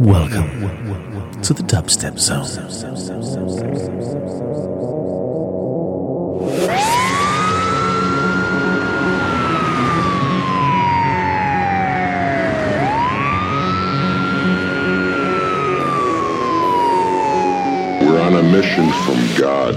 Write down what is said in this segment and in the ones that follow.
Welcome to the Dubstep Zone. We're on a mission from God.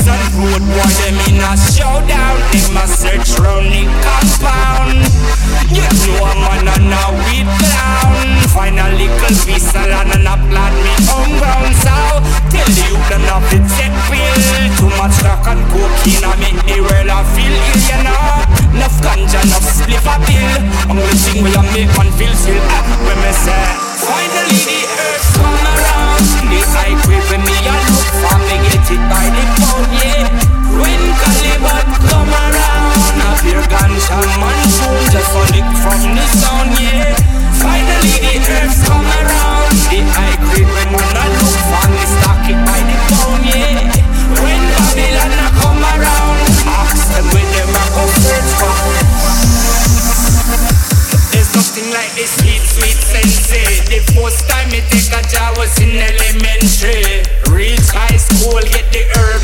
Police and road boy them in a showdown. Them a search round the compound. You know man and a weed clown. Find a little piece of land and a plant me home ground. So tell the youth them not to take pill. Too much crack and cocaine I make the world a feel ill, you know. Enough ganja, enough spliff a pill. Only thing we a make man feel still. Ah, when me say finally the earth come around. The grade when me a look for me get it by the yeah. When Caliban come around, a pure ganja man soon just a lick from the sound, yeah. Finally the earth come around. The high grade when man a look for me stock it by the pound, yeah. When Babylon a come around, ask them where them a go search for. There's nothing like this sweet, sweet sensei. Eh. The first time me take a job was in elementary. Reach high school, get the herb,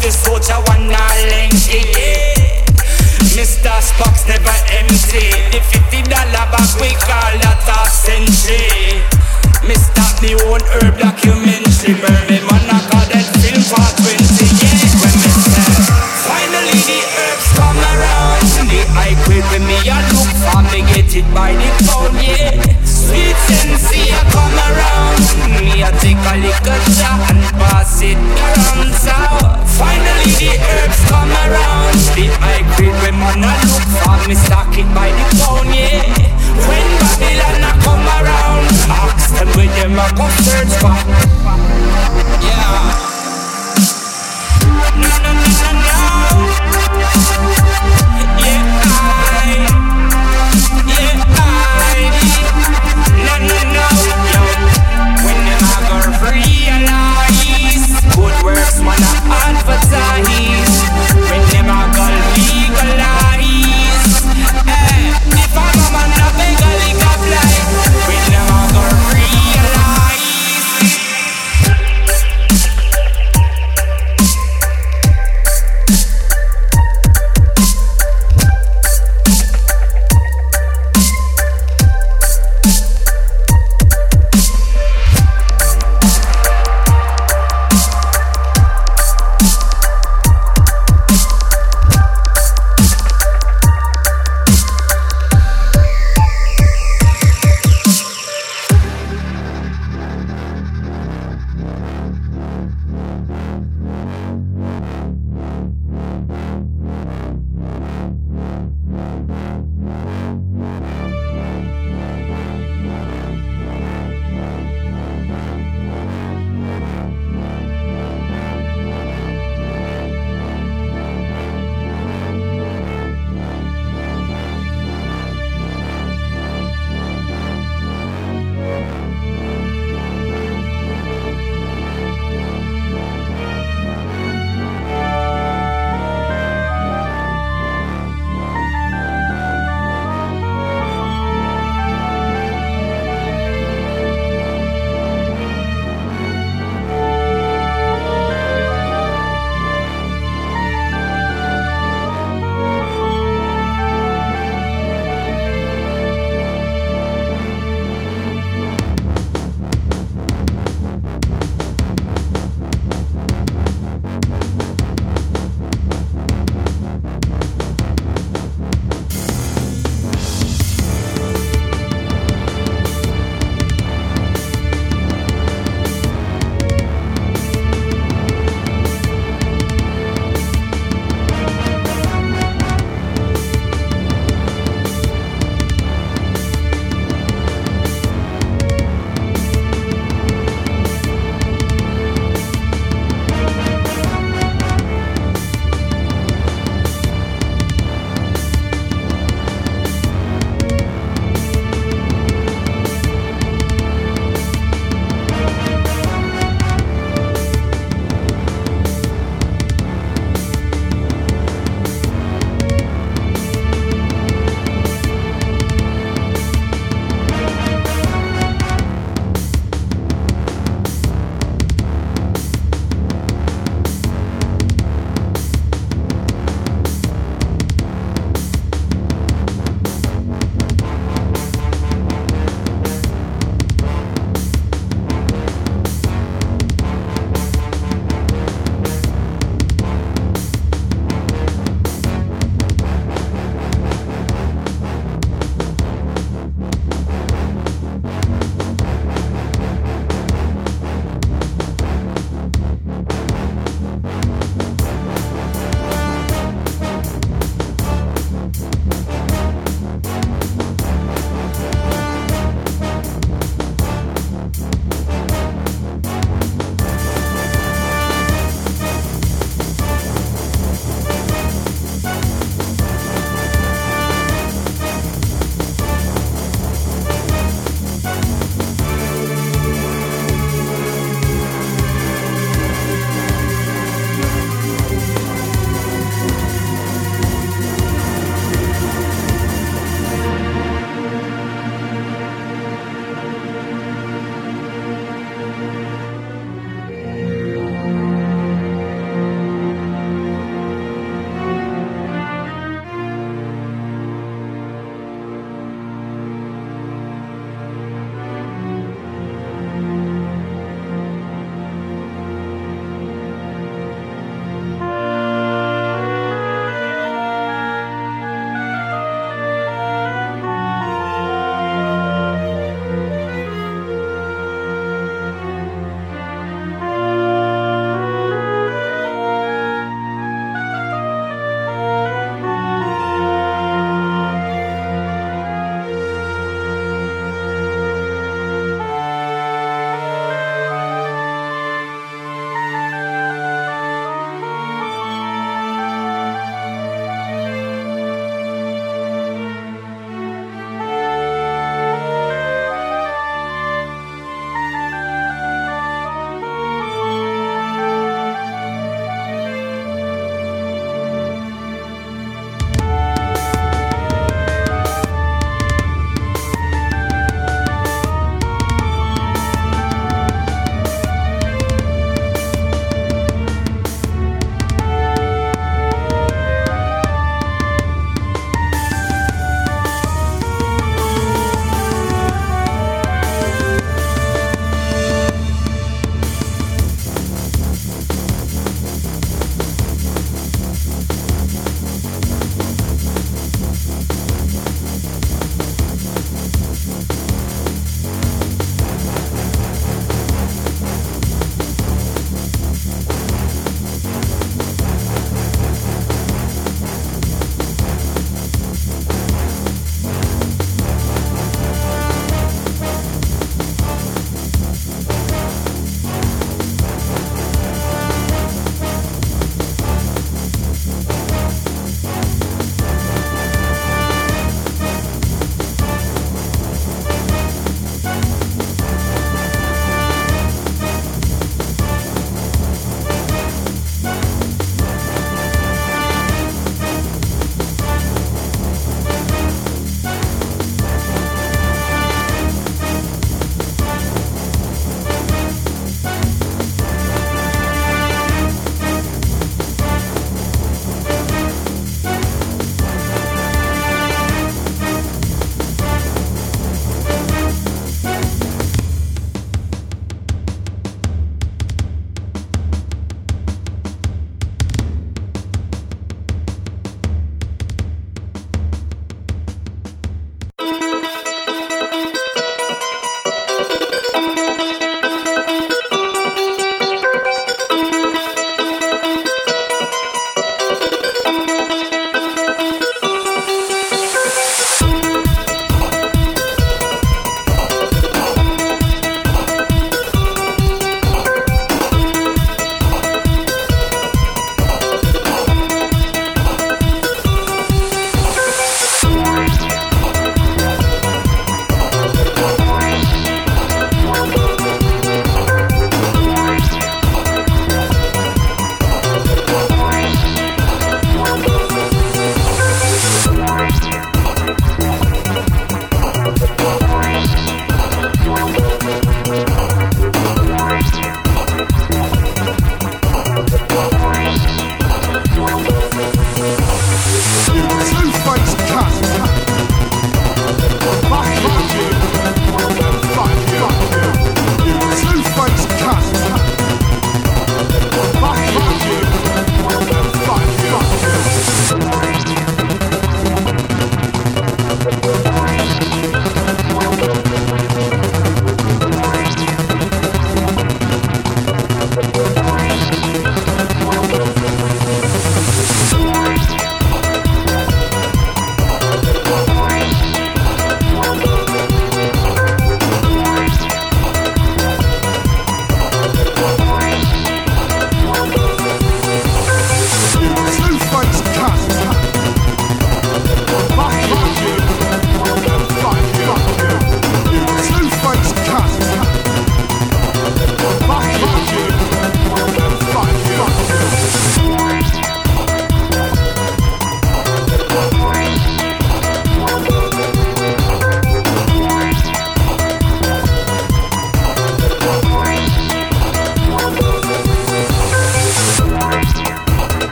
the soldier one lengthy. Yeah. Mr. Spock's never empty. The fifty dollar bag we call that half century. Me stop me own herb documentary. Mermaid when me a look for me get it by the pound. Yeah, sweet sensei a come around. Me a take a little jar and pass it around. So finally the herbs come around. The high grade when man a look for me stock it by the pound. Yeah, when Babylon a come around, ask them where them a go search for. Yeah. No, no, no, no.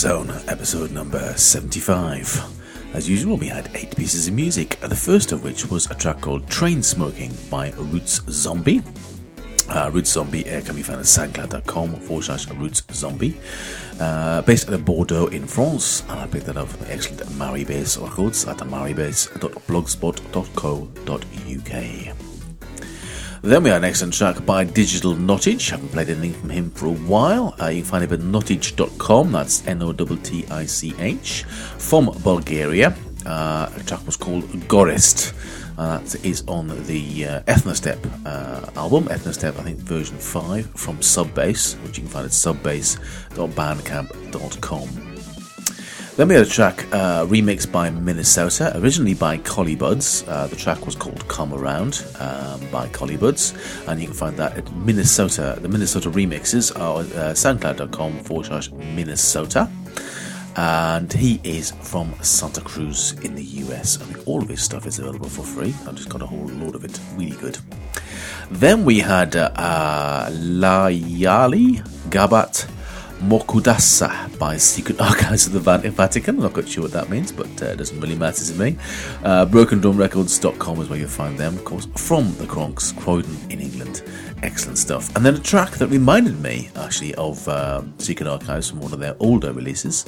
Zone, episode number 75. As usual, we had eight pieces of music, the first of which was a track called Train Smoking by Roots Zombie. Uh, Roots Zombie uh, can be found at soundcloud.com forward slash Roots Zombie. Uh, based of Bordeaux in France, and I picked that up from the excellent Maree Bass Records at mareebass.blogspot.co.uk. Then we had an excellent track by Digital Nottich. Haven't played anything from him for a while. Uh, you can find him at nottich.com. That's N O T T I C H. From Bulgaria. Uh, the track was called Gorest. Uh, that is on the uh, Ethnostep uh, album, Ethnostep, I think version 5 from SubBass, which you can find at subbass.bandcamp.com. Then we had a track uh, remixed by Minnesota, originally by Collie Buddz. Uh, the track was called Come Around um, by Collie Buddz, and you can find that at Minnesota. The Minnesota remixes are uh, soundcloud.com forward slash Minnesota. And he is from Santa Cruz in the US. I mean, all of his stuff is available for free. I've just got a whole load of it. Really good. Then we had uh, Layali Ghabatt Moqaddassa by Secret Archives of the Vatican. I'm not quite sure what that means, but uh, it doesn't really matter to me. Uh, BrokenDrumRecords.com is where you'll find them, of course, from the Cronx, Croydon in England. Excellent stuff. And then a track that reminded me, actually, of uh, Secret Archives from one of their older releases.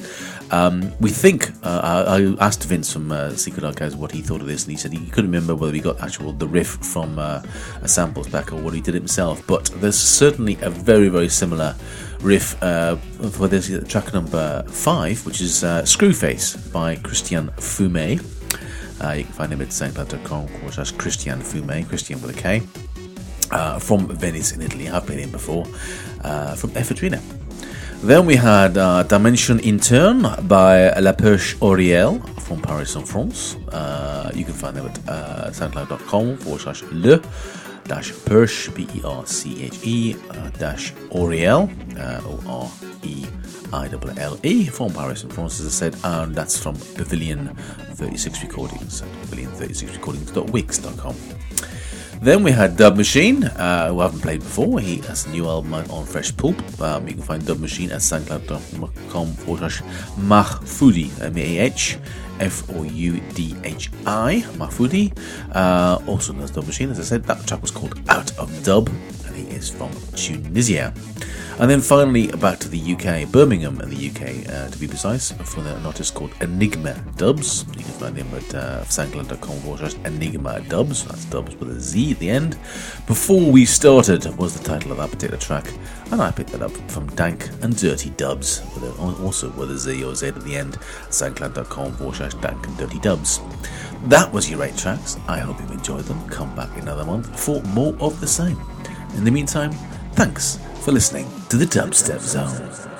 Um, we think, uh, I, asked Vince from uh, Secret Archives what he thought of this, and he said he couldn't remember whether he got actual the riff from uh, a samples back or what he did himself. But there's certainly a very, very similar riff uh, for this track number five, which is uh, Screwface by Kristian Fumei. Uh, you can find him at soundcloud.com, course, that's Kristian Fumei, Christian with a K, uh, from Venice in Italy. I've been in before, uh, from Ephedrina. Then we had uh, Dimension Interne by La Perche Oreille from Paris in France. You can find them at soundcloud.com forward slash le dash Perche, B E R C H E, uh, dash Oreille, uh, O R E I L L E, from Paris in France, as I said, and that's from Pavilion 36 Recordings, pavilion36recordings.wix.com. Then we had Dub Machine, uh, who I haven't played before. He has a new album on Fresh Poulp. Um, you can find Dub Machine at soundcloud.com forward slash Mahfoudhi, M A H F O U D H I, Mahfoudhi. Uh, also known as Dub Machine, as I said, that track was called Out of Dub, is from Tunisia. And then finally, back to the UK, Birmingham in the UK, uh, to be precise, from an artist called Enigma Dubz. You can find him at uh, soundcloud.com forward Enigma Dubz. That's Dubs with a Z at the end. Before We Started was the title of that particular track, and I picked that up from Dank and Dirty Dubz, with a, also with a Z or Z at the end, soundcloud.com forward Dank and Dirty Dubz. That was your eight tracks. I hope you enjoyed them. Come back another month for more of the same. In the meantime, thanks for listening to the Dubstep Zone.